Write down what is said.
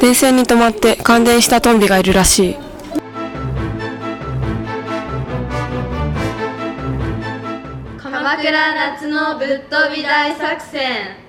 電線に止まって感電したトンビがいるらしい。鎌倉夏のぶっ飛び大作戦。